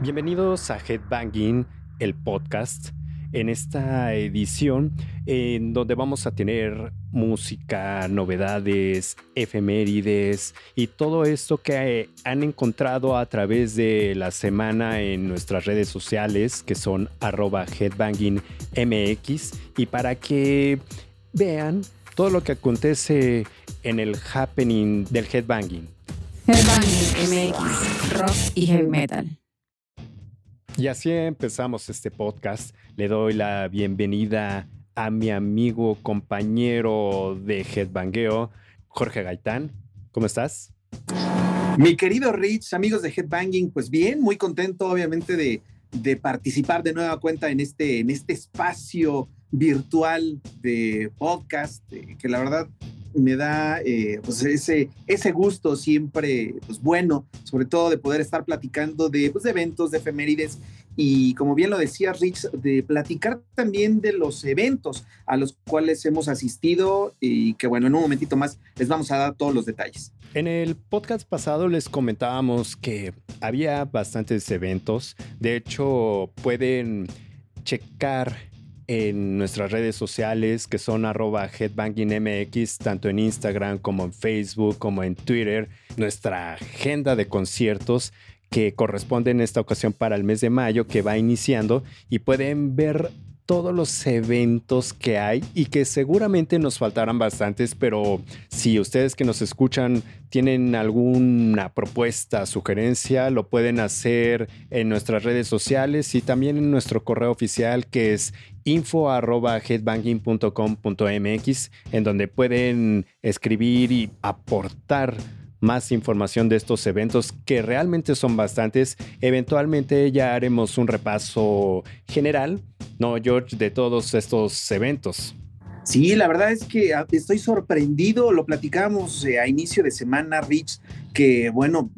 Bienvenidos a Headbanging, el podcast. En esta edición, en donde vamos a tener música, novedades, efemérides y todo esto que han encontrado a través de la semana en nuestras redes sociales, que son arroba headbangingmx, y para que vean todo lo que acontece en el happening del headbanging. Headbanging MX, rock y heavy metal. Y así empezamos este podcast. Le doy la bienvenida a mi amigo, compañero de Headbangeo, Jorge Gaitán. ¿Cómo estás? Mi querido Rich, amigos de Headbanging, pues bien, muy contento obviamente de, de participar de nueva cuenta en este, en este espacio virtual de podcast, eh, que la verdad me da eh, pues ese, ese gusto siempre pues bueno, sobre todo de poder estar platicando de, pues, de eventos, de efemérides y como bien lo decía Rich, de platicar también de los eventos a los cuales hemos asistido y que bueno, en un momentito más les vamos a dar todos los detalles. En el podcast pasado les comentábamos que había bastantes eventos, de hecho pueden checar en nuestras redes sociales que son arroba headbangingmx, tanto en Instagram como en Facebook, como en Twitter, nuestra agenda de conciertos que corresponde en esta ocasión para el mes de mayo que va iniciando y pueden ver todos los eventos que hay y que seguramente nos faltarán bastantes, pero si ustedes que nos escuchan tienen alguna propuesta, sugerencia, lo pueden hacer en nuestras redes sociales y también en nuestro correo oficial que es info@headbanking.com.mx en donde pueden escribir y aportar más información de estos eventos que realmente son bastantes. Eventualmente ya haremos un repaso general no, George, de todos estos eventos. Sí, la verdad es que ah, estoy sorprendido, lo platicamos eh, a inicio de semana, Rich, que bueno,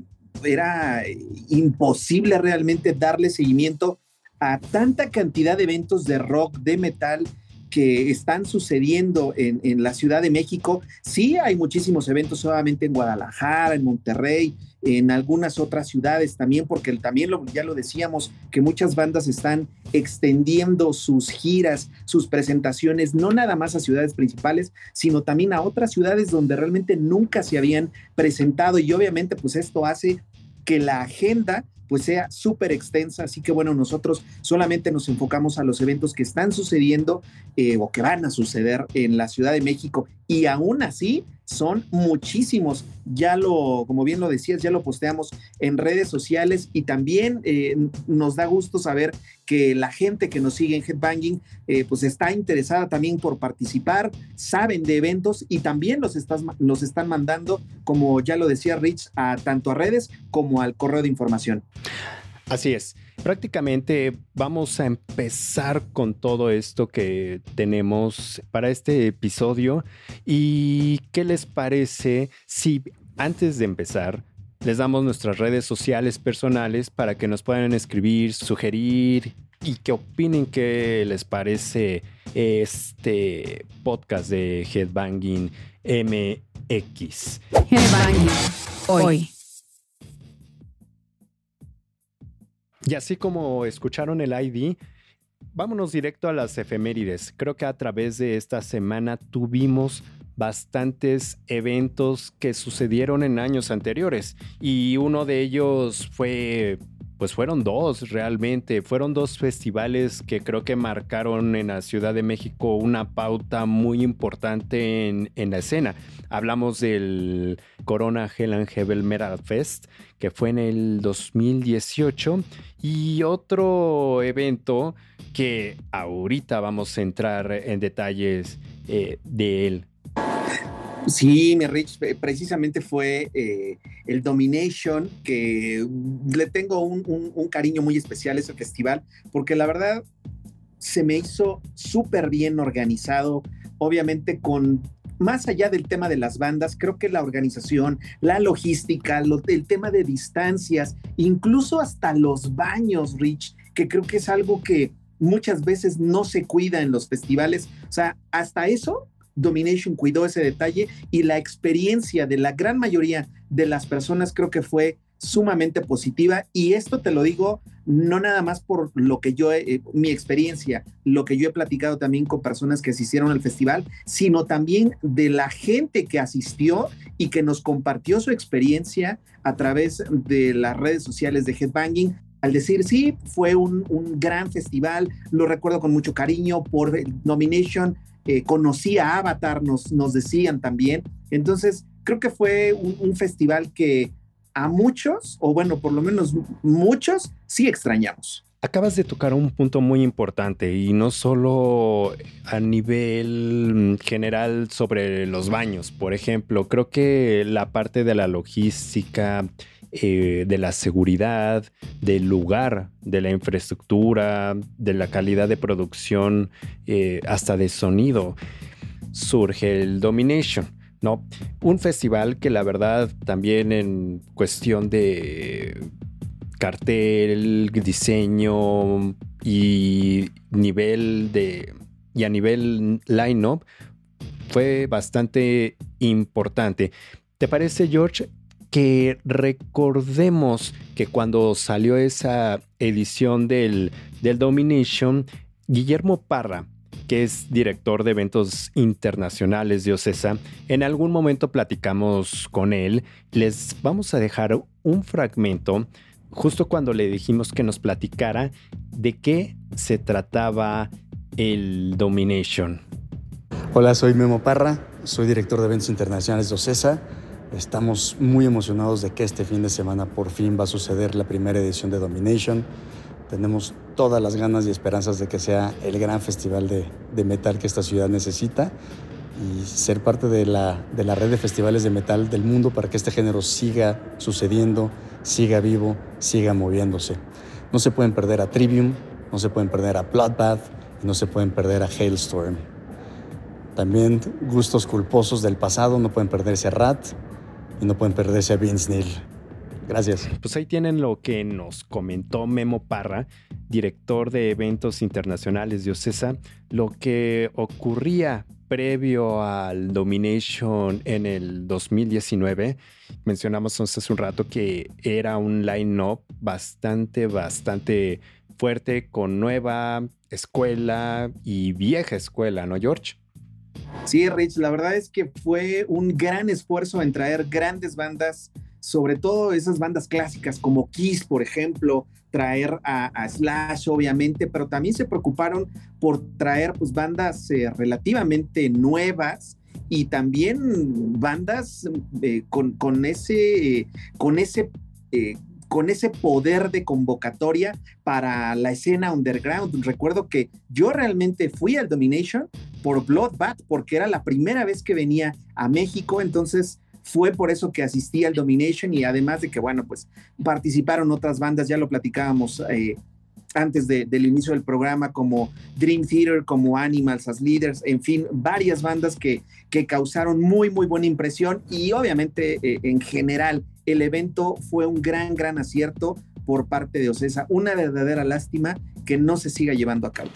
era imposible realmente darle seguimiento a tanta cantidad de eventos de rock, de metal que están sucediendo en, la Ciudad de México. Sí, hay muchísimos eventos solamente en Guadalajara, en Monterrey, en algunas otras ciudades también, porque también ya lo decíamos, que muchas bandas están extendiendo sus giras, sus presentaciones, no nada más a ciudades principales, sino también a otras ciudades donde realmente nunca se habían presentado y obviamente pues esto hace que la agenda pues sea súper extensa. Así que bueno, nosotros solamente nos enfocamos a los eventos que están sucediendo eh, o que van a suceder en la Ciudad de México. Y aún así son muchísimos. Ya lo, como bien lo decías, ya lo posteamos en redes sociales y también eh, nos da gusto saber que la gente que nos sigue en Headbanging eh, pues está interesada también por participar, saben de eventos y también los, estás, los están mandando, como ya lo decía Rich, a tanto a redes como al correo de información. Así es. Prácticamente vamos a empezar con todo esto que tenemos para este episodio. ¿Y qué les parece si antes de empezar les damos nuestras redes sociales personales para que nos puedan escribir, sugerir y que opinen qué les parece este podcast de Headbanging MX. Headbanging, hoy. Y así como escucharon el ID, vámonos directo a las efemérides. Creo que a través de esta semana tuvimos bastantes eventos que sucedieron en años anteriores y uno de ellos fue pues fueron dos realmente, fueron dos festivales que creo que marcaron en la Ciudad de México una pauta muy importante en, la escena. Hablamos del Corona Hell and Heaven Metal Fest, que fue en el 2018, y otro evento que ahorita vamos a entrar en detalles eh, de él. Sí, mi Rich, precisamente fue eh, el Domination, que le tengo un, cariño muy especial a ese festival, porque la verdad se me hizo súper bien organizado, obviamente con más allá del tema de las bandas, creo que la organización, la logística, el tema de distancias, incluso hasta los baños, Rich, que creo que es algo que muchas veces no se cuida en los festivales. O sea, hasta eso Domination cuidó ese detalle y la experiencia de la gran mayoría de las personas creo que fue sumamente positiva y esto te lo digo no nada más por lo que yo, eh, mi experiencia, lo que yo he platicado también con personas que asistieron al festival, sino también de la gente que asistió y que nos compartió su experiencia a través de las redes sociales de Headbanging. Al decir, sí, fue un, gran festival, lo recuerdo con mucho cariño por nomination, eh, conocí a Avatar, nos, nos decían también. Entonces, creo que fue un festival que a muchos, o bueno, por lo menos muchos, sí extrañamos. Acabas de tocar un punto muy importante y no solo a nivel general sobre los baños, por ejemplo, creo que la parte de la logística, eh, de la seguridad, del lugar, de la infraestructura, de la calidad de producción, eh, hasta de sonido, surge el Domination. ¿no? Un festival que la verdad también en cuestión de cartel, diseño y nivel de y a nivel line-up fue bastante importante. ¿Te parece, George, que recordemos que cuando salió esa edición del, del Domination, Guillermo Parra que es director de eventos internacionales de OCESA. En algún momento platicamos con él. Les vamos a dejar un fragmento justo cuando le dijimos que nos platicara de qué se trataba el Domination. Hola, soy Memo Parra, soy director de eventos internacionales de OCESA. Estamos muy emocionados de que este fin de semana por fin va a suceder la primera edición de Domination. Tenemos todas las ganas y esperanzas de que sea el gran festival de, metal que esta ciudad necesita y ser parte de la, de la red de festivales de metal del mundo para que este género siga sucediendo, siga vivo, siga moviéndose. No se pueden perder a Trivium, no se pueden perder a Bloodbath y no se pueden perder a Hailstorm. También gustos culposos del pasado, no pueden perderse a Rat y no pueden perderse a Vince Neil. Gracias. Pues ahí tienen lo que nos comentó Memo Parra, director de eventos internacionales de OCESA, lo que ocurría previo al Domination en el 2019. Mencionamos hace un rato que era un line-up bastante, bastante fuerte con nueva escuela y vieja escuela, ¿no, George? Sí, Rich, la verdad es que fue un gran esfuerzo en traer grandes bandas sobre todo esas bandas clásicas como Kiss, por ejemplo, traer a, Slash, obviamente, pero también se preocuparon por traer pues, bandas eh, relativamente nuevas y también bandas eh, con, con, ese, con ese eh, con ese poder de convocatoria para la escena underground. Recuerdo que yo realmente fui al Domination por Bloodbath porque era la primera vez que venía a México, entonces fue por eso que asistí al Domination y además de que, bueno, pues participaron otras bandas, ya lo platicábamos eh, antes del inicio del programa, como Dream Theater, como Animals as Leaders, en fin, varias bandas que, que causaron muy, muy buena impresión y obviamente eh, en general el evento fue un gran, gran acierto por parte de Ocesa. Una verdadera lástima que no se siga llevando a cabo.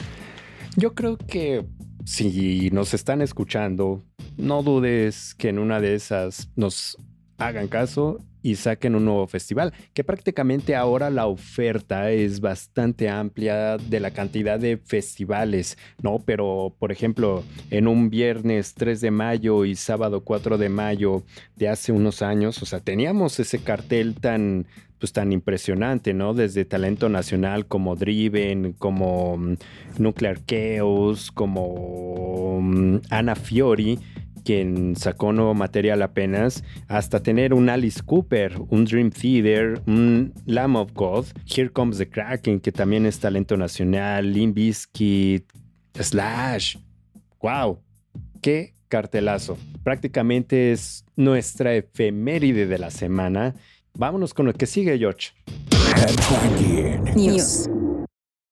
Yo creo que si nos están escuchando, no dudes que en una de esas nos hagan caso y saquen un nuevo festival, que prácticamente ahora la oferta es bastante amplia de la cantidad de festivales, ¿no? Pero, por ejemplo, en un viernes 3 de mayo y sábado 4 de mayo de hace unos años, o sea, teníamos ese cartel tan, pues tan impresionante, ¿no? Desde talento nacional como Driven, como mm, Nuclear Chaos, como mm, Ana Fiori quien sacó nuevo material apenas, hasta tener un Alice Cooper, un Dream Theater, un Lamb of God, Here Comes the Kraken, que también es talento nacional, Limp Bizkit, Slash. ¡Wow! ¡Qué cartelazo! Prácticamente es nuestra efeméride de la semana. Vámonos con lo que sigue, George. News.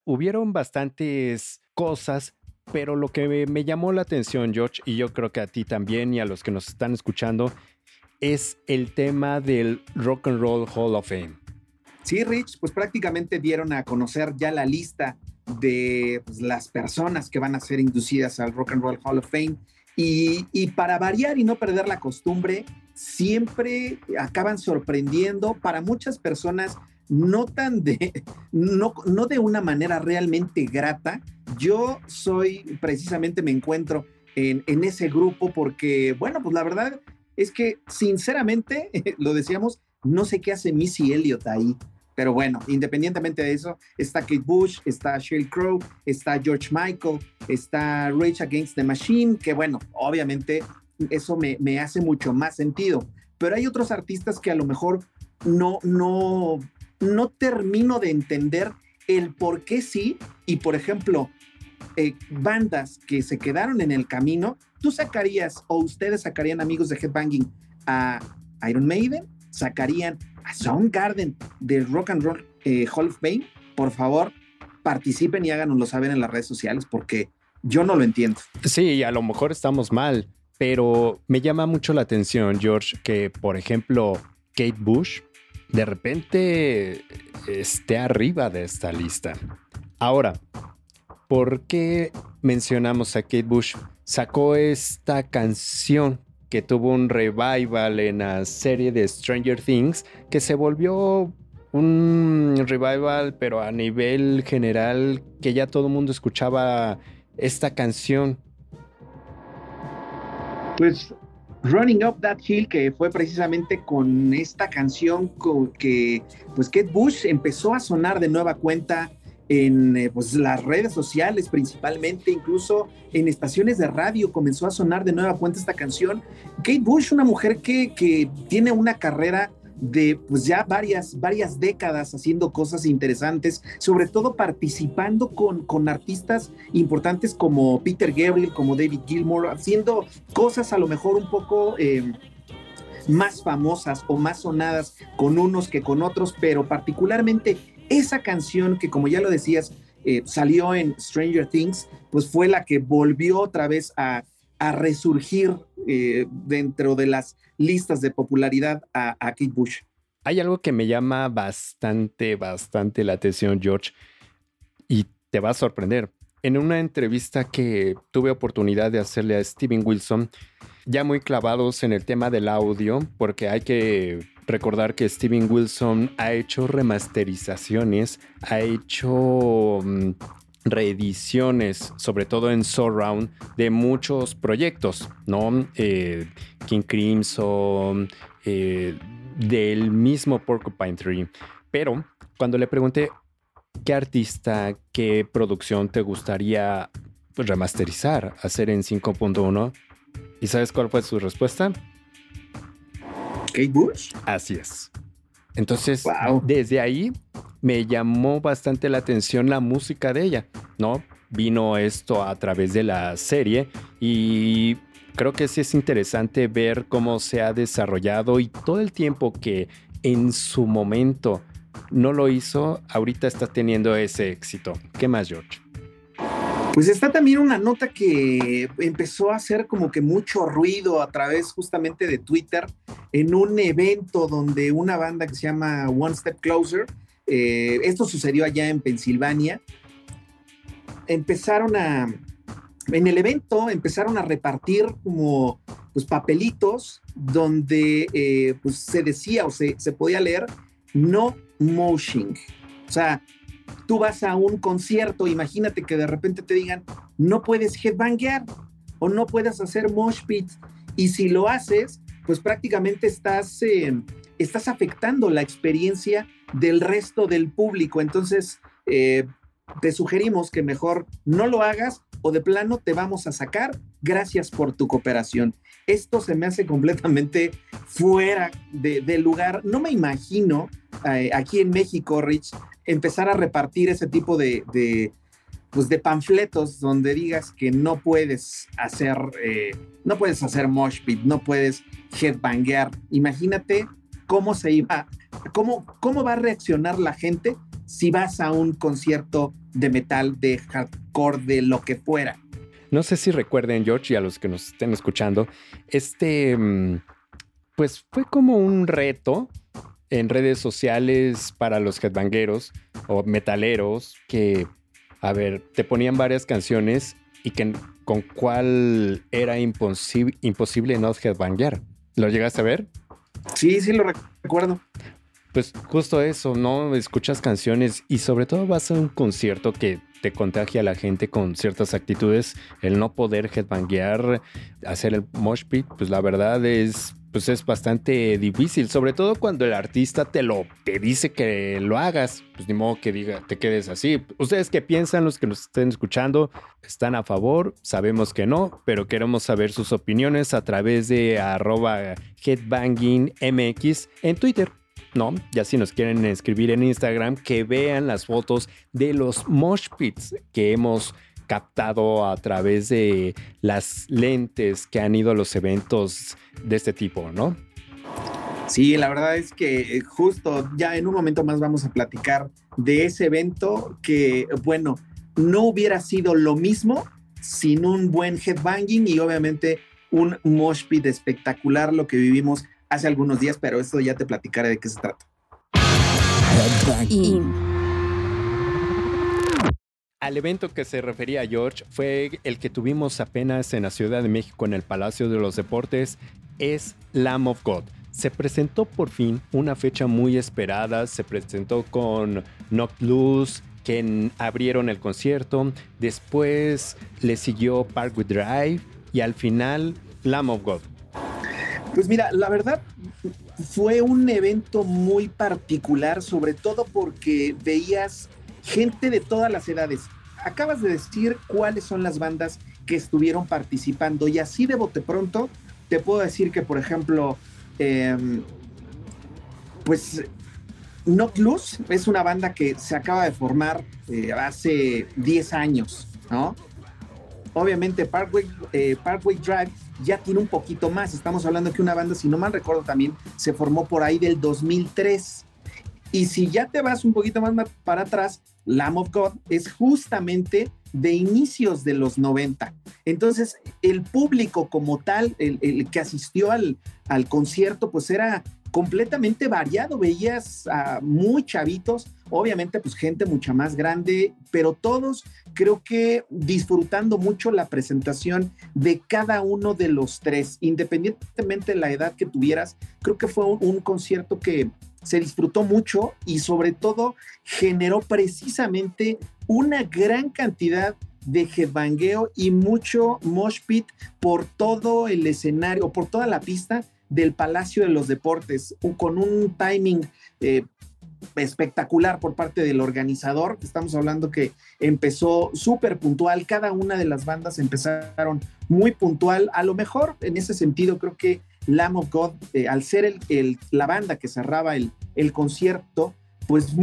Hubieron bastantes cosas pero lo que me, llamó la atención, George, y yo creo que a ti también y a los que nos están escuchando, es el tema del Rock and Roll Hall of Fame. Sí, Rich, pues prácticamente dieron a conocer ya la lista de pues, las personas que van a ser inducidas al Rock and Roll Hall of Fame. Y, y, para variar y no perder la costumbre, siempre acaban sorprendiendo para muchas personas, no tan de, no, no de una manera realmente grata. Yo soy, precisamente me encuentro en, en ese grupo porque, bueno, pues la verdad es que sinceramente, lo decíamos, no sé qué hace Missy Elliott ahí. Pero bueno, independientemente de eso, está Kate Bush, está Sheryl Crow, está George Michael, está Rage Against the Machine, que bueno, obviamente eso me, me hace mucho más sentido. Pero hay otros artistas que a lo mejor no, no, no termino de entender el por qué sí. Y por ejemplo, eh, bandas que se quedaron en el camino, tú sacarías o ustedes sacarían amigos de Headbanging a Iron Maiden, sacarían a Soundgarden del Rock and Roll eh, Hall of Fame, por favor, participen y háganoslo saber en las redes sociales porque yo no lo entiendo. Sí, a lo mejor estamos mal, pero me llama mucho la atención, George, que por ejemplo, Kate Bush de repente esté arriba de esta lista. Ahora, ¿por qué mencionamos a Kate Bush? Sacó esta canción que tuvo un revival en la serie de Stranger Things, que se volvió un revival, pero a nivel general, que ya todo el mundo escuchaba esta canción. Pues Running Up That Hill, que fue precisamente con esta canción que pues Kate Bush empezó a sonar de nueva cuenta en eh, pues, las redes sociales principalmente, incluso en estaciones de radio comenzó a sonar de nueva cuenta esta canción. Kate Bush, una mujer que, que tiene una carrera de pues ya varias, varias décadas haciendo cosas interesantes, sobre todo participando con, con artistas importantes como Peter Gabriel, como David Gilmour, haciendo cosas a lo mejor un poco... Eh, más famosas o más sonadas con unos que con otros, pero particularmente esa canción que como ya lo decías, eh, salió en Stranger Things, pues fue la que volvió otra vez a, resurgir eh, dentro de las listas de popularidad a, a Kate Bush. Hay algo que me llama bastante, bastante la atención, George, y te va a sorprender. En una entrevista que tuve oportunidad de hacerle a Steven Wilson, ya muy clavados en el tema del audio, porque hay que recordar que Steven Wilson ha hecho remasterizaciones, ha hecho mm, reediciones, sobre todo en Surround, de muchos proyectos, ¿no? Eh, King Crimson, eh, del mismo Porcupine Tree. Pero cuando le pregunté qué artista, qué producción te gustaría remasterizar, hacer en 5.1, ¿y sabes cuál fue su respuesta? Kate Bush. Así es. Entonces, desde ahí me llamó bastante la atención la música de ella, ¿no? Vino esto a través de la serie y creo que sí es interesante ver cómo se ha desarrollado y todo el tiempo que en su momento no lo hizo, ahorita está teniendo ese éxito. ¿Qué más, George? Pues está también una nota que empezó a hacer como que mucho ruido a través justamente de Twitter en un evento donde una banda que se llama One Step Closer, eh, esto sucedió allá en Pensilvania, empezaron a, en el evento empezaron a repartir como pues papelitos donde eh, pues se decía o se, se podía leer no motion. O sea, tú vas a un concierto, imagínate que de repente te digan, no puedes headbanguear o no puedes hacer mosh pit. Y si lo haces, pues prácticamente estás, eh, estás afectando la experiencia del resto del público. Entonces, eh, te sugerimos que mejor no lo hagas o de plano te vamos a sacar. Gracias por tu cooperación. Esto se me hace completamente fuera de, lugar. No me imagino eh, aquí en México, Rich, empezar a repartir ese tipo de, pues de panfletos donde digas que no puedes hacer, eh, no puedes hacer mosh pit, no puedes headbanguear. Imagínate cómo se iba, cómo, cómo va a reaccionar la gente si vas a un concierto de metal, de hardcore, de lo que fuera. No sé si recuerden, George, y a los que nos estén escuchando, este, mm, pues fue como un reto en redes sociales para los headbangueros o metaleros que, a ver, te ponían varias canciones y que con cuál era imposible, imposible no headbanguear. ¿Lo llegaste a ver? Sí, sí lo recuerdo. Pues justo eso, ¿no? Escuchas canciones y sobre todo vas a un concierto que te contagia a la gente con ciertas actitudes. El no poder headbanguear, hacer el mosh pit, pues la verdad es pues es bastante difícil, sobre todo cuando el artista te lo te dice que lo hagas, pues ni modo que diga, te quedes así. Ustedes qué piensan, los que nos estén escuchando, están a favor, sabemos que no, pero queremos saber sus opiniones a través de arroba headbangingmx en Twitter. No, ya si nos quieren escribir en Instagram, que vean las fotos de los mosh pits que hemos captado a través de las lentes que han ido a los eventos de este tipo, ¿no? Sí, la verdad es que eh, justo ya en un momento más vamos a platicar de ese evento que, bueno, no hubiera sido lo mismo sin un buen headbanging y obviamente un mosh pit espectacular lo que vivimos hace algunos días, pero esto ya te platicaré de qué se trata. Al evento que se refería George fue el que tuvimos apenas en la Ciudad de México en el Palacio de los Deportes, es Lamb of God. Se presentó por fin una fecha muy esperada, se presentó con Knock Loose, que abrieron el concierto, después le siguió Parkway Drive y al final Lamb of God. Pues mira, la verdad fue un evento muy particular, sobre todo porque veías gente de todas las edades. Acabas de decir cuáles son las bandas que estuvieron participando y así de bote pronto te puedo decir que, por ejemplo, em, pues Not es una banda que se acaba de formar eh, hace 10 años, ¿no? Obviamente Parkway, eh, Parkway Drive ya tiene un poquito más. Estamos hablando que una banda, si no mal recuerdo también, se formó por ahí del 2003. Y si ya te vas un poquito más para atrás, Lamb of God es justamente de inicios de los 90. Entonces, el público como tal, el, que asistió al, al concierto, pues era completamente variado. Veías a muy chavitos, obviamente pues gente mucha más grande, pero todos creo que disfrutando mucho la presentación de cada uno de los tres, independientemente de la edad que tuvieras, creo que fue un, concierto que se disfrutó mucho y sobre todo generó precisamente una gran cantidad de headbangueo y mucho mosh pit por todo el escenario, por toda la pista del Palacio de los Deportes, con un timing eh, espectacular por parte del organizador. Estamos hablando que empezó súper puntual, cada una de las bandas empezaron muy puntual. A lo mejor en ese sentido creo que Lamb of God, eh, al ser el, la banda que cerraba el, el concierto, pues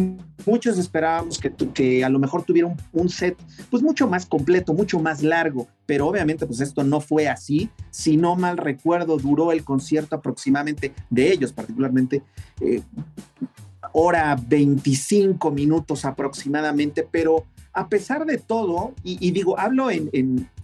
muchos esperábamos que, que a lo mejor tuviera un, set pues mucho más completo, mucho más largo, pero obviamente pues esto no fue así. Si no mal recuerdo, duró el concierto aproximadamente, de ellos particularmente, eh, hora 25 minutos aproximadamente, pero a pesar de todo, y, digo, hablo en,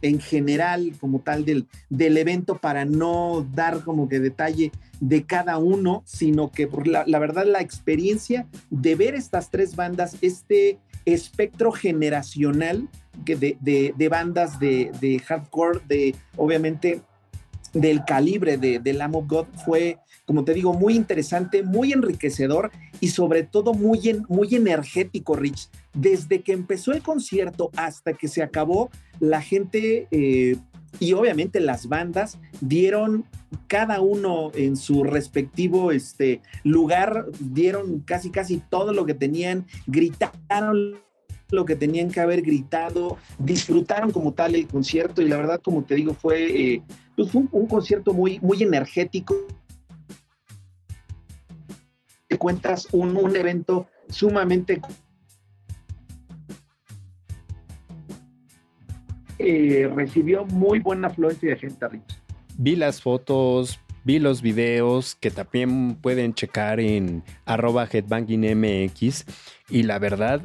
en, general como tal del, del evento para no dar como que detalle de cada uno, sino que por la, verdad la experiencia de ver estas tres bandas, este espectro generacional de, de, de bandas de, de, hardcore, de obviamente del calibre de, de Lamb of God fue, como te digo, muy interesante, muy enriquecedor y sobre todo muy, muy energético, Rich. Desde que empezó el concierto hasta que se acabó, la gente eh, y obviamente las bandas dieron cada uno en su respectivo este, lugar, dieron casi casi todo lo que tenían, gritaron lo que tenían que haber gritado, disfrutaron como tal el concierto y la verdad, como te digo, fue, eh, pues un, concierto muy, muy energético. Te cuentas un, un evento sumamente Eh, recibió muy buena afluencia de gente, Rich. Vi las fotos, vi los videos que también pueden checar en arroba y la verdad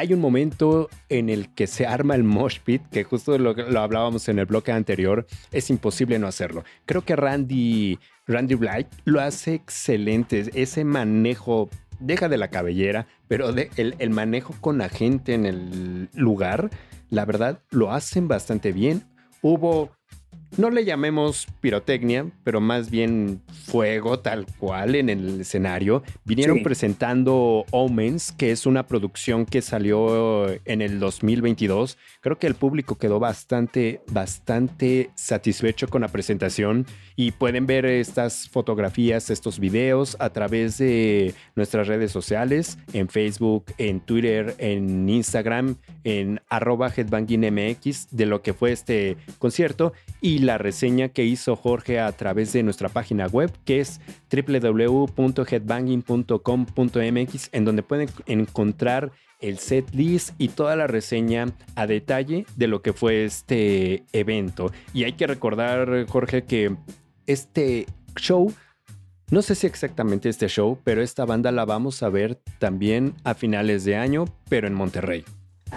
hay un momento en el que se arma el mosh pit, que justo lo, hablábamos en el bloque anterior, es imposible no hacerlo. Creo que Randy, Randy Blight lo hace excelente, ese manejo, deja de la cabellera, pero el manejo con la gente en el lugar la verdad lo hacen bastante bien. Hubo no le llamemos pirotecnia, pero más bien fuego tal cual en el escenario. Vinieron Sí. presentando Omens, que es una producción que salió en el 2022. Creo que el público quedó bastante, bastante satisfecho con la presentación y pueden ver estas fotografías, estos videos a través de nuestras redes sociales, en Facebook, en Twitter, en Instagram, en arroba headbangingmx de lo que fue este concierto y la reseña que hizo Jorge a través de nuestra página web que es www.headbanging.com.mx en donde pueden encontrar el set list y toda la reseña a detalle de lo que fue este evento. Y hay que recordar, Jorge, que este show, no sé si exactamente este show, pero esta banda la vamos a ver también a finales de año, pero en Monterrey.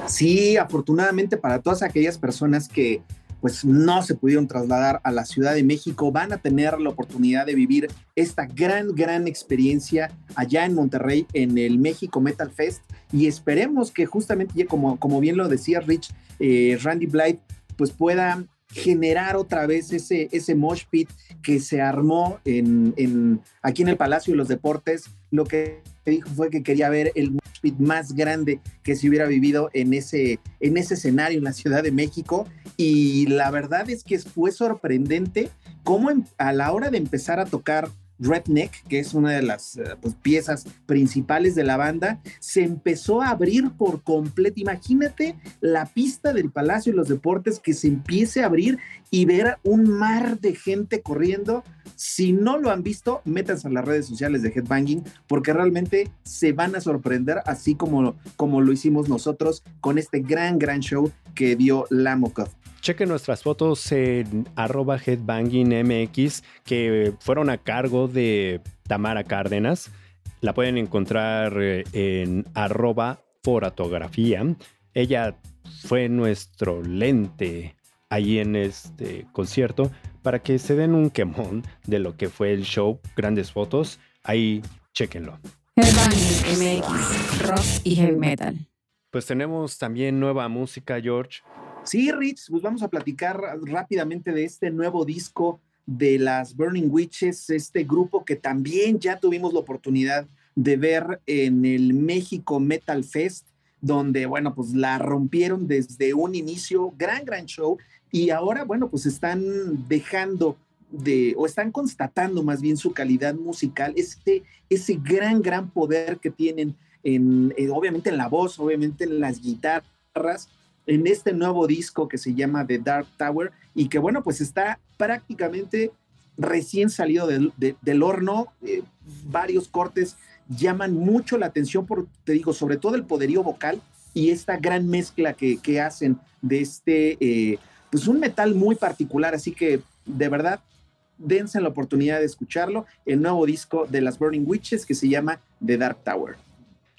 Sí, afortunadamente para todas aquellas personas que pues no se pudieron trasladar a la Ciudad de México, van a tener la oportunidad de vivir esta gran, gran experiencia allá en Monterrey, en el México Metal Fest. Y esperemos que justamente, como, como bien lo decía Rich, eh, Randy Blythe, pues pueda generar otra vez ese, ese mosh pit que se armó en, en, aquí en el Palacio de los Deportes. Lo que dijo fue que quería ver el más grande que se hubiera vivido en ese, en ese escenario en la Ciudad de México. Y la verdad es que fue sorprendente cómo en, a la hora de empezar a tocar Redneck, que es una de las uh, pues, piezas principales de la banda, se empezó a abrir por completo. Imagínate la pista del Palacio de los Deportes que se empiece a abrir y ver un mar de gente corriendo. Si no lo han visto, métanse a las redes sociales de Headbanging porque realmente se van a sorprender, así como, como lo hicimos nosotros con este gran, gran show que dio Lamokov. Chequen nuestras fotos en arroba headbangingmx que fueron a cargo de Tamara Cárdenas. La pueden encontrar eh, en arroba foratografía. Ella fue nuestro lente ahí en este concierto para que se den un quemón de lo que fue el show. Grandes fotos. Ahí chequenlo. Headbanging MX, rock y heavy metal. Pues tenemos también nueva música, George. Sí, Rich, pues vamos a platicar rápidamente de este nuevo disco de las Burning Witches, este grupo que también ya tuvimos la oportunidad de ver en el México Metal Fest, donde, bueno, pues la rompieron desde un inicio, gran, gran show, y ahora, bueno, pues están dejando de, o están constatando más bien su calidad musical, ese, ese gran, gran poder que tienen en, en, obviamente en la voz, obviamente en las guitarras, en este nuevo disco que se llama The Dark Tower y que bueno, pues está prácticamente recién salido del, de, del horno, eh, varios cortes llaman mucho la atención por, te digo, sobre todo el poderío vocal y esta gran mezcla que, que hacen de este, eh, pues un metal muy particular, así que de verdad, dense la oportunidad de escucharlo, el nuevo disco de las Burning Witches que se llama The Dark Tower.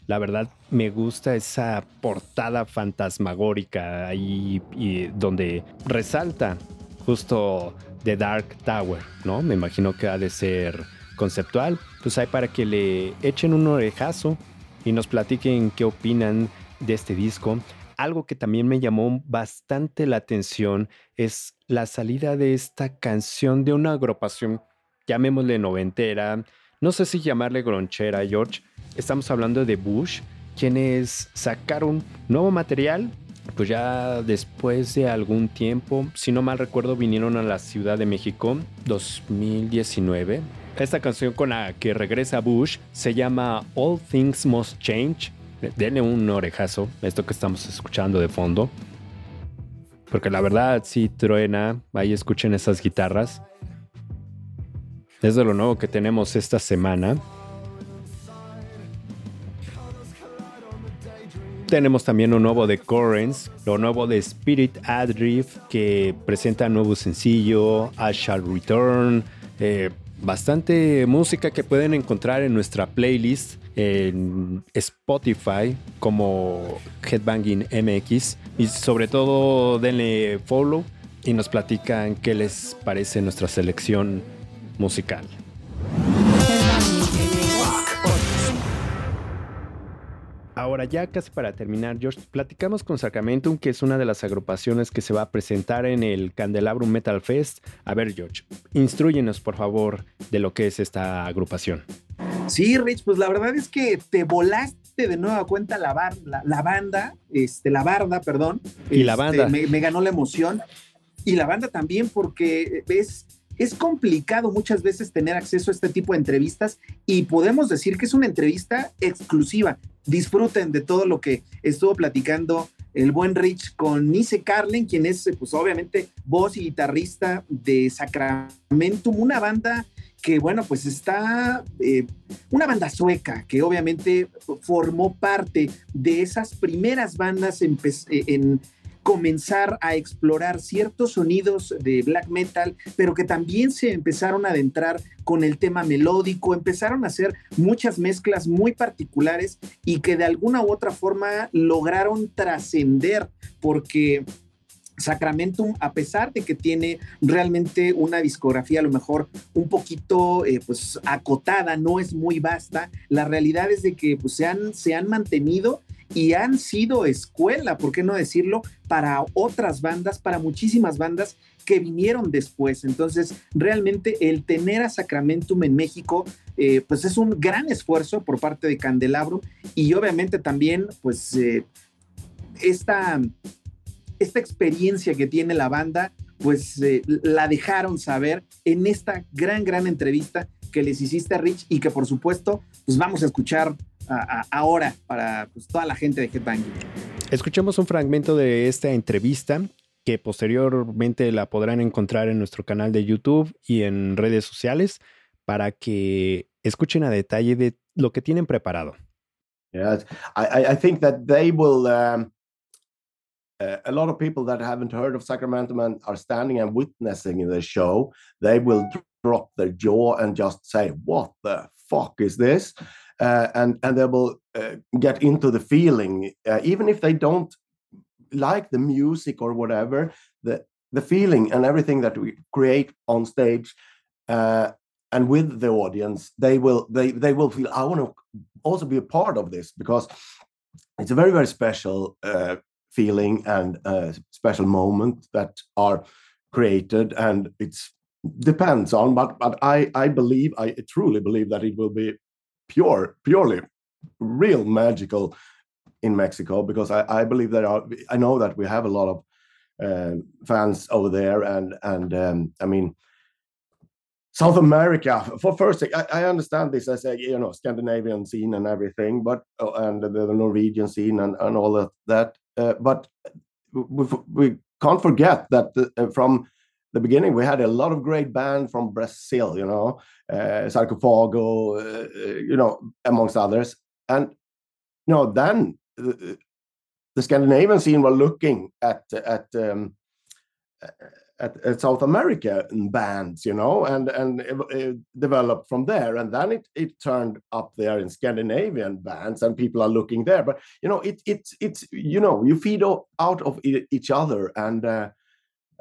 La verdad me gusta esa portada fantasmagórica ahí donde resalta justo The Dark Tower, ¿no? Me imagino que ha de ser conceptual. Pues hay para que le echen un orejazo y nos platiquen qué opinan de este disco. Algo que también me llamó bastante la atención es la salida de esta canción de una agrupación, llamémosle noventera, no sé si llamarle gronchera, George. Estamos hablando de Bush, quienes sacaron nuevo material, pues ya después de algún tiempo, si no mal recuerdo, vinieron a la Ciudad de México 2019. Esta canción con la que regresa Bush se llama All Things Must Change. Denle un orejazo a esto que estamos escuchando de fondo. Porque la verdad sí truena. Ahí escuchen esas guitarras. Es de lo nuevo que tenemos esta semana. Tenemos también lo nuevo de Currents, lo nuevo de Spirit Adrift, que presenta nuevo sencillo, I Shall Return. Eh, bastante música que pueden encontrar en nuestra playlist en Spotify como Headbanging MX. Y sobre todo denle follow y nos platican qué les parece nuestra selección musical. Ahora ya casi para terminar, George, platicamos con Sacramentum, que es una de las agrupaciones que se va a presentar en el Candelabrum Metal Fest. A ver, George, instruyenos por favor de lo que es esta agrupación. Sí, Rich, pues la verdad es que te volaste de nueva cuenta la, la, banda, este, la barda, perdón. Y la este, banda. Me, me ganó la emoción. Y la banda también, porque es es complicado muchas veces tener acceso a este tipo de entrevistas y podemos decir que es una entrevista exclusiva. Disfruten de todo lo que estuvo platicando el buen Rich con Nice Carlin, quien es, pues obviamente, voz y guitarrista de Sacramentum, una banda que, bueno, pues está, eh, una banda sueca que obviamente formó parte de esas primeras bandas en, en comenzar a explorar ciertos sonidos de black metal, pero que también se empezaron a adentrar con el tema melódico, empezaron a hacer muchas mezclas muy particulares y que de alguna u otra forma lograron trascender porque Sacramentum, a pesar de que tiene realmente una discografía a lo mejor un poquito eh, pues acotada, no es muy vasta, la realidad es de que pues, se, han, se han mantenido y han sido escuela, ¿por qué no decirlo?, para otras bandas, para muchísimas bandas que vinieron después. Entonces, realmente el tener a Sacramentum en México, eh, pues es un gran esfuerzo por parte de Candelabro y obviamente también, pues, eh, esta, esta experiencia que tiene la banda, pues eh, la dejaron saber en esta gran, gran entrevista que les hiciste a Rich y que por supuesto, pues vamos a escuchar ahora para pues, toda la gente de Headbanging. Escuchemos un fragmento de esta entrevista que posteriormente la podrán encontrar en nuestro canal de YouTube y en redes sociales para que escuchen a detalle de lo que tienen preparado. Yeah, I, I think that they will. Um, uh, a lot of people that haven't heard of Sacramento Man are standing and witnessing the show. They will drop their jaw and just say, "What the fuck is this?" uh, and and they will uh, get into the feeling, uh, even if they don't like the music or whatever. The the feeling and everything that we create on stage uh, and with the audience, they will they they will feel. I want to also be a part of this because it's a very very special uh, feeling and a special moment that are created and it's depends on but but i i believe i truly believe that it will be pure, purely real magical in Mexico because I, I believe that are, I know that we have a lot of uh, fans over there, and and um, I mean South America. For first, I, I understand this as a you know Scandinavian scene and everything, but uh, and the, the, Norwegian scene and and all of that. Uh, but we, we can't forget that the, uh, from the beginning, we had a lot of great bands from Brazil, you know, uh, Sarcophago, uh, uh, you know, amongst others. And, you know, then the, the Scandinavian scene were looking at at, um, at, at South America bands, you know, and and it, it developed from there. And then it it turned up there in Scandinavian bands, and people are looking there. But you know, it it's it's you know, you feed out of each other, and uh,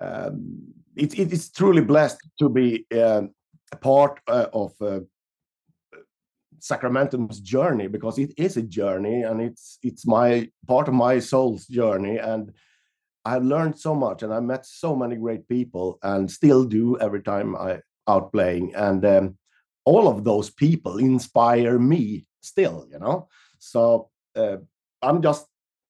um, it, it is truly blessed to be uh, a part uh, of uh, Sacramentum's journey because it is a journey and it's it's my part of my soul's journey and I've learned so much and I met so many great people and still do every time I out playing and um, all of those people inspire me still you know? So uh, I'm just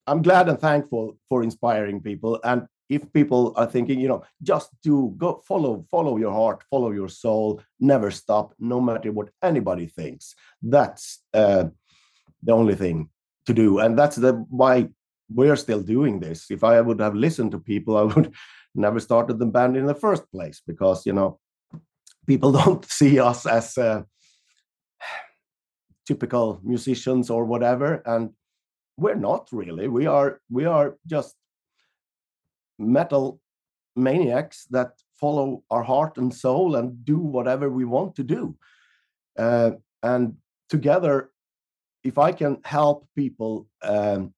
I'm glad and thankful for inspiring people and if people are thinking you know just do go follow follow your heart follow your soul never stop no matter what anybody thinks. That's uh, the only thing to do. And that's the why we're still doing this. If i would have listened to people i would never started the band in the first place because you know people don't see us as uh, typical musicians or whatever. And we're not really. We are we are just metal maniacs that follow our heart and soul and do whatever we want to do. Uh, and together, if I can help people um,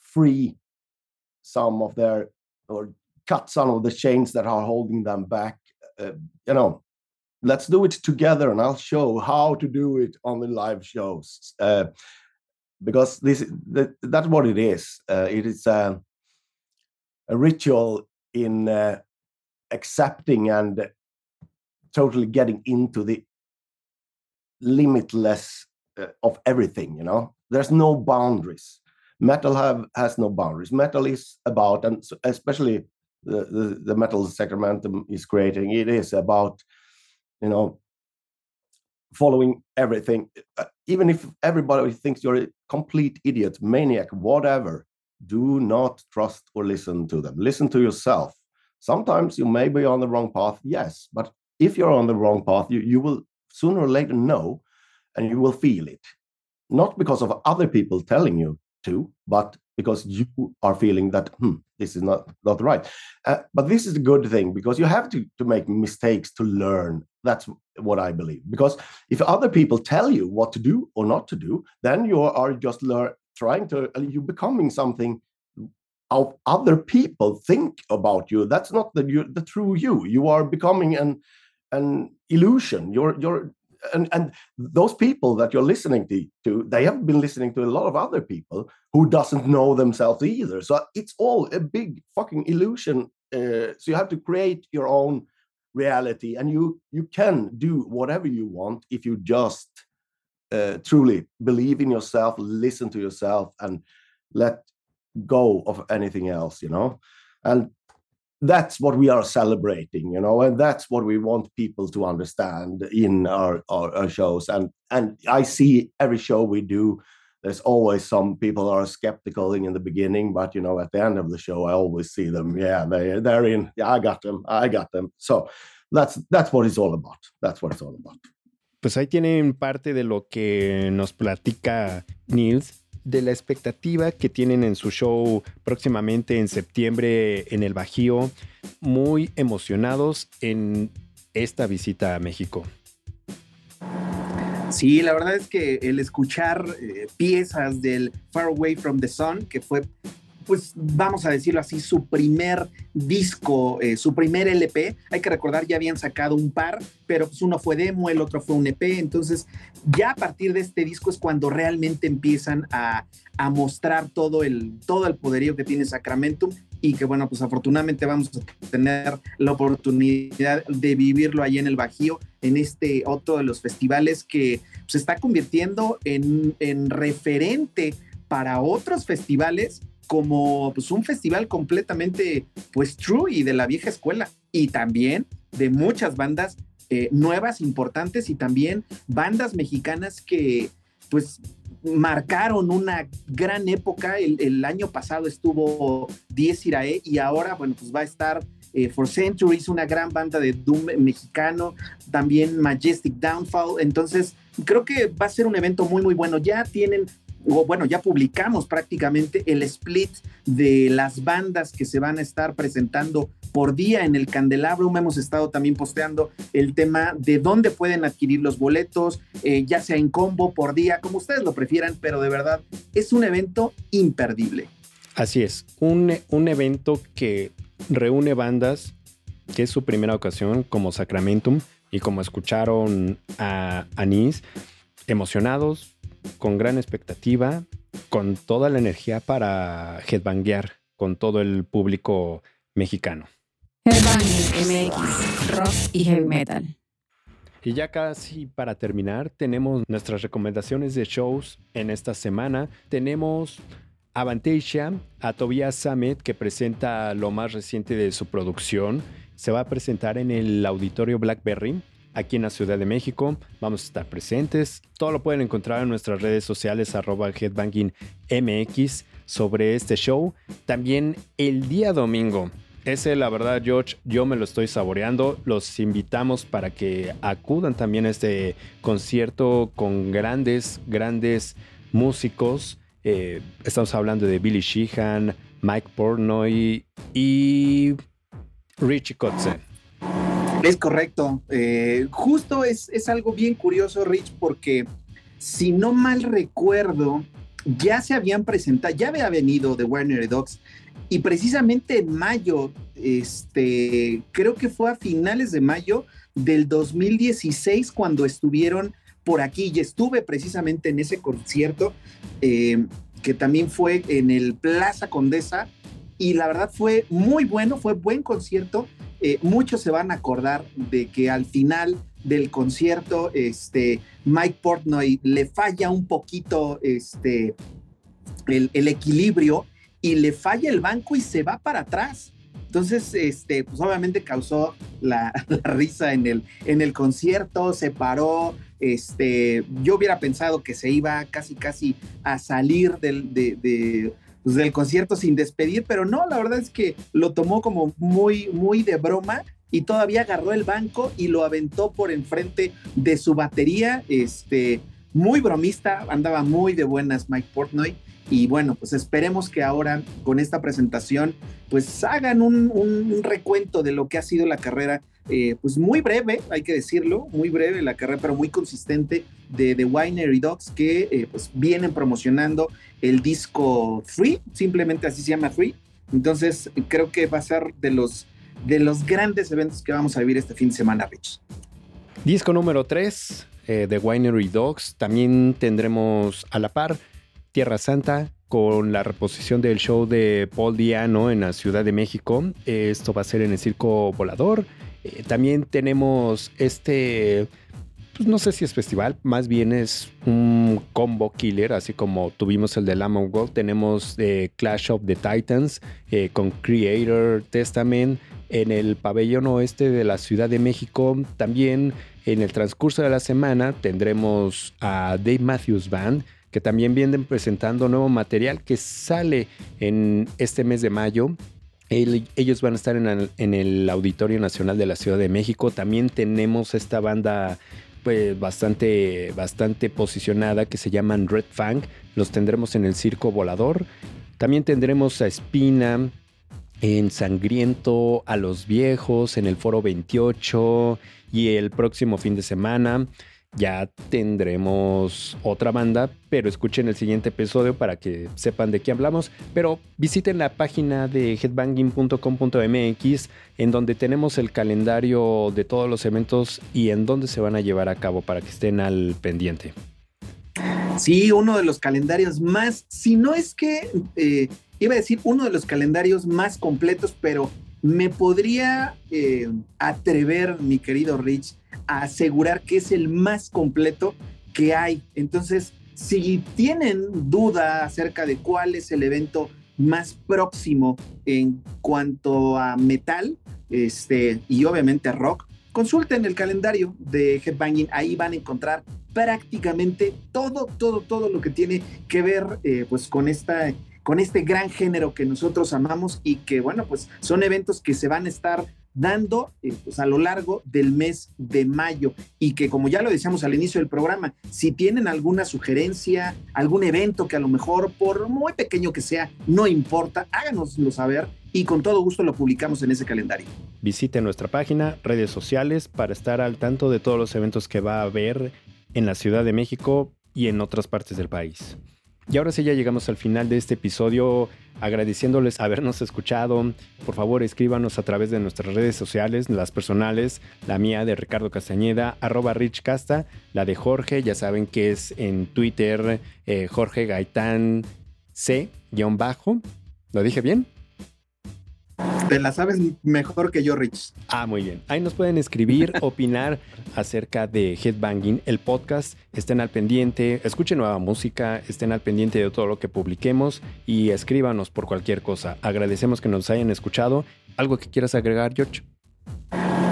free some of their or cut some of the chains that are holding them back, uh, you know, let's do it together and I'll show how to do it on the live shows. Uh, because this that, that's what it is. Uh, it is a, a ritual in uh, accepting and totally getting into the limitless uh, of everything. You know, there's no boundaries. Metal have has no boundaries. Metal is about, and especially the, the, the metal sacramentum is creating. It is about, you know, following everything. Uh, even if everybody thinks you're a complete idiot, maniac, whatever, do not trust or listen to them. Listen to yourself. Sometimes you may be on the wrong path, yes, but if you're on the wrong path, you, you will sooner or later know and you will feel it. Not because of other people telling you to, but because you are feeling that hmm, this is not not right. Uh, but this is a good thing because you have to to make mistakes to learn. That's what I believe. Because if other people tell you what to do or not to do, then you are just learn trying to uh, you're becoming something how other people think about you. That's not the you, the true you. You are becoming an an illusion. You're you're and and those people that you're listening to, to they have been listening to a lot of other people who doesn't know themselves either so it's all a big fucking illusion uh, so you have to create your own reality and you you can do whatever you want if you just uh, truly believe in yourself listen to yourself and let go of anything else you know? And that's what we are celebrating you know? And that's what we want people to understand in our, our, our, shows. And and i see every show we do there's always some people are skeptical in the beginning but you know at the end of the show i always see them. Yeah they, they're in. Yeah i got them. I got them. So that's that's what it's all about. That's what it's all about pues ahí tienen parte de lo que nos platica Nils de la expectativa que tienen en su show próximamente en septiembre en el Bajío, muy emocionados en esta visita a México. Sí, la verdad es que el escuchar eh, piezas del Far Away from the Sun, que fue pues vamos a decirlo así, su primer disco, eh, su primer LP. Hay que recordar, ya habían sacado un par, pero pues uno fue demo, el otro fue un EP. Entonces, ya a partir de este disco es cuando realmente empiezan a, mostrar todo el, todo el poderío que tiene Sacramentum y que bueno, pues afortunadamente vamos a tener la oportunidad de vivirlo ahí en el Bajío, en este otro de los festivales que se está convirtiendo en, en referente para otros festivales como pues, un festival completamente pues true y de la vieja escuela y también de muchas bandas eh, nuevas, importantes y también bandas mexicanas que pues marcaron una gran época. El, año pasado estuvo 10 Irae y ahora, bueno, pues va a estar eh, For Centuries, una gran banda de Doom mexicano, también Majestic Downfall. Entonces, creo que va a ser un evento muy, muy bueno. Ya tienen bueno, ya publicamos prácticamente el split de las bandas que se van a estar presentando por día en el Candelabrum. Hemos estado también posteando el tema de dónde pueden adquirir los boletos, eh, ya sea en combo, por día, como ustedes lo prefieran, pero de verdad es un evento imperdible. Así es, un, un evento que reúne bandas, que es su primera ocasión como Sacramentum, y como escucharon a Anís, emocionados, con gran expectativa, con toda la energía para headbanguear con todo el público mexicano. Headbanging MX, rock y heavy metal. Y ya casi para terminar, tenemos nuestras recomendaciones de shows en esta semana. Tenemos Avantasia, a Tobias Summit, que presenta lo más reciente de su producción. Se va a presentar en el Auditorio Blackberry aquí en la Ciudad de México. Vamos a estar presentes. Todo lo pueden encontrar en nuestras redes sociales arroba headbanking MX sobre este show. También el día domingo. Ese, la verdad, George, yo me lo estoy saboreando. Los invitamos para que acudan también a este concierto con grandes, grandes músicos. Eh, estamos hablando de Billy Sheehan, Mike Pornoy y Richie Kotzen. Es correcto. Eh, justo es, es algo bien curioso, Rich, porque si no mal recuerdo, ya se habían presentado, ya había venido de Warner Dogs y precisamente en mayo, este, creo que fue a finales de mayo del 2016 cuando estuvieron por aquí y estuve precisamente en ese concierto eh, que también fue en el Plaza Condesa y la verdad fue muy bueno, fue buen concierto. Eh, muchos se van a acordar de que al final del concierto, este, Mike Portnoy le falla un poquito este, el, el equilibrio y le falla el banco y se va para atrás. Entonces, este, pues obviamente causó la, la, risa en el, en el concierto, se paró, este, yo hubiera pensado que se iba casi, casi a salir del, de, de, pues del concierto sin despedir, pero no, la verdad es que lo tomó como muy, muy de broma y todavía agarró el banco y lo aventó por enfrente de su batería, este, muy bromista, andaba muy de buenas Mike Portnoy. Y bueno, pues esperemos que ahora con esta presentación pues hagan un, un recuento de lo que ha sido la carrera, eh, pues muy breve, hay que decirlo, muy breve la carrera, pero muy consistente de The Winery Dogs que eh, pues vienen promocionando el disco Free, simplemente así se llama Free. Entonces creo que va a ser de los, de los grandes eventos que vamos a vivir este fin de semana, Rich. Disco número 3 eh, de Winery Dogs. También tendremos a la par Tierra Santa con la reposición del show de Paul Diano en la Ciudad de México. Esto va a ser en el Circo Volador. Eh, también tenemos este, pues no sé si es festival, más bien es un combo killer, así como tuvimos el de Lamb Gold. Tenemos eh, Clash of the Titans eh, con Creator Testament en el pabellón oeste de la Ciudad de México. También en el transcurso de la semana tendremos a Dave Matthews Band que también vienen presentando nuevo material que sale en este mes de mayo. Ellos van a estar en el, Auditorio Nacional de la Ciudad de México. También tenemos esta banda pues, bastante, bastante posicionada que se llaman Red Fang. Los tendremos en el Circo Volador. También tendremos a Espina, en Sangriento, a los Viejos, en el Foro 28 y el próximo fin de semana ya tendremos otra banda, pero escuchen el siguiente episodio para que sepan de qué hablamos. Pero visiten la página de headbanging.com.mx en donde tenemos el calendario de todos los eventos y en dónde se van a llevar a cabo para que estén al pendiente. Sí, uno de los calendarios más, si no es que, eh, iba a decir uno de los calendarios más completos, pero me podría eh, atrever, mi querido Rich, a asegurar que es el más completo que hay. Entonces, si tienen duda acerca de cuál es el evento más próximo en cuanto a metal este, y obviamente rock, consulten el calendario de Headbanging. Ahí van a encontrar prácticamente todo, todo, todo lo que tiene que ver eh, pues con esta con este gran género que nosotros amamos y que, bueno, pues son eventos que se van a estar dando eh, pues a lo largo del mes de mayo y que como ya lo decíamos al inicio del programa, si tienen alguna sugerencia, algún evento que a lo mejor por muy pequeño que sea, no importa, háganoslo saber y con todo gusto lo publicamos en ese calendario. Visite nuestra página, redes sociales para estar al tanto de todos los eventos que va a haber en la Ciudad de México y en otras partes del país. Y ahora sí ya llegamos al final de este episodio agradeciéndoles habernos escuchado. Por favor escríbanos a través de nuestras redes sociales, las personales, la mía de Ricardo Castañeda, arroba Rich Casta, la de Jorge, ya saben que es en Twitter eh, Jorge Gaitán C-bajo. ¿Lo dije bien? Te la sabes mejor que yo, Rich. Ah, muy bien. Ahí nos pueden escribir, opinar acerca de Headbanging, el podcast. Estén al pendiente, escuchen nueva música, estén al pendiente de todo lo que publiquemos y escríbanos por cualquier cosa. Agradecemos que nos hayan escuchado. ¿Algo que quieras agregar, George?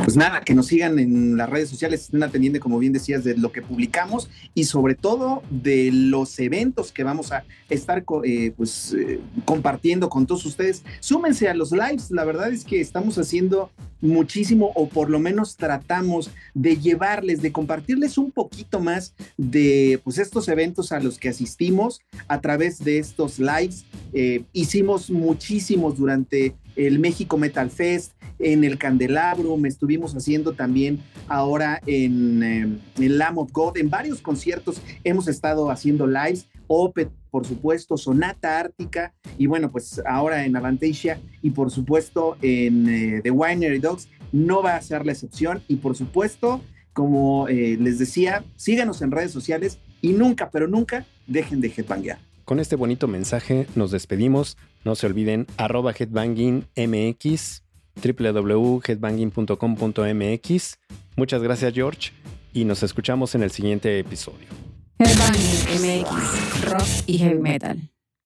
Pues nada, que nos sigan en las redes sociales, estén atendiendo, como bien decías, de lo que publicamos y sobre todo de los eventos que vamos a estar eh, pues, eh, compartiendo con todos ustedes. Súmense a los lives, la verdad es que estamos haciendo muchísimo o por lo menos tratamos de llevarles, de compartirles un poquito más de pues estos eventos a los que asistimos a través de estos lives. Eh, hicimos muchísimos durante el México Metal Fest, en el Candelabro, me estuvimos haciendo también ahora en, eh, Lamb of God, en varios conciertos hemos estado haciendo lives, Opet, por supuesto, Sonata Ártica, y bueno, pues ahora en Avantasia y por supuesto en eh, The Winery Dogs no va a ser la excepción, y por supuesto como eh, les decía, síganos en redes sociales y nunca, pero nunca dejen de headbanguear. Con este bonito mensaje nos despedimos. No se olviden arroba headbangingmx, www.headbanging.com.mx. Muchas gracias George y nos escuchamos en el siguiente episodio. Headbanging MX, rock y heavy metal.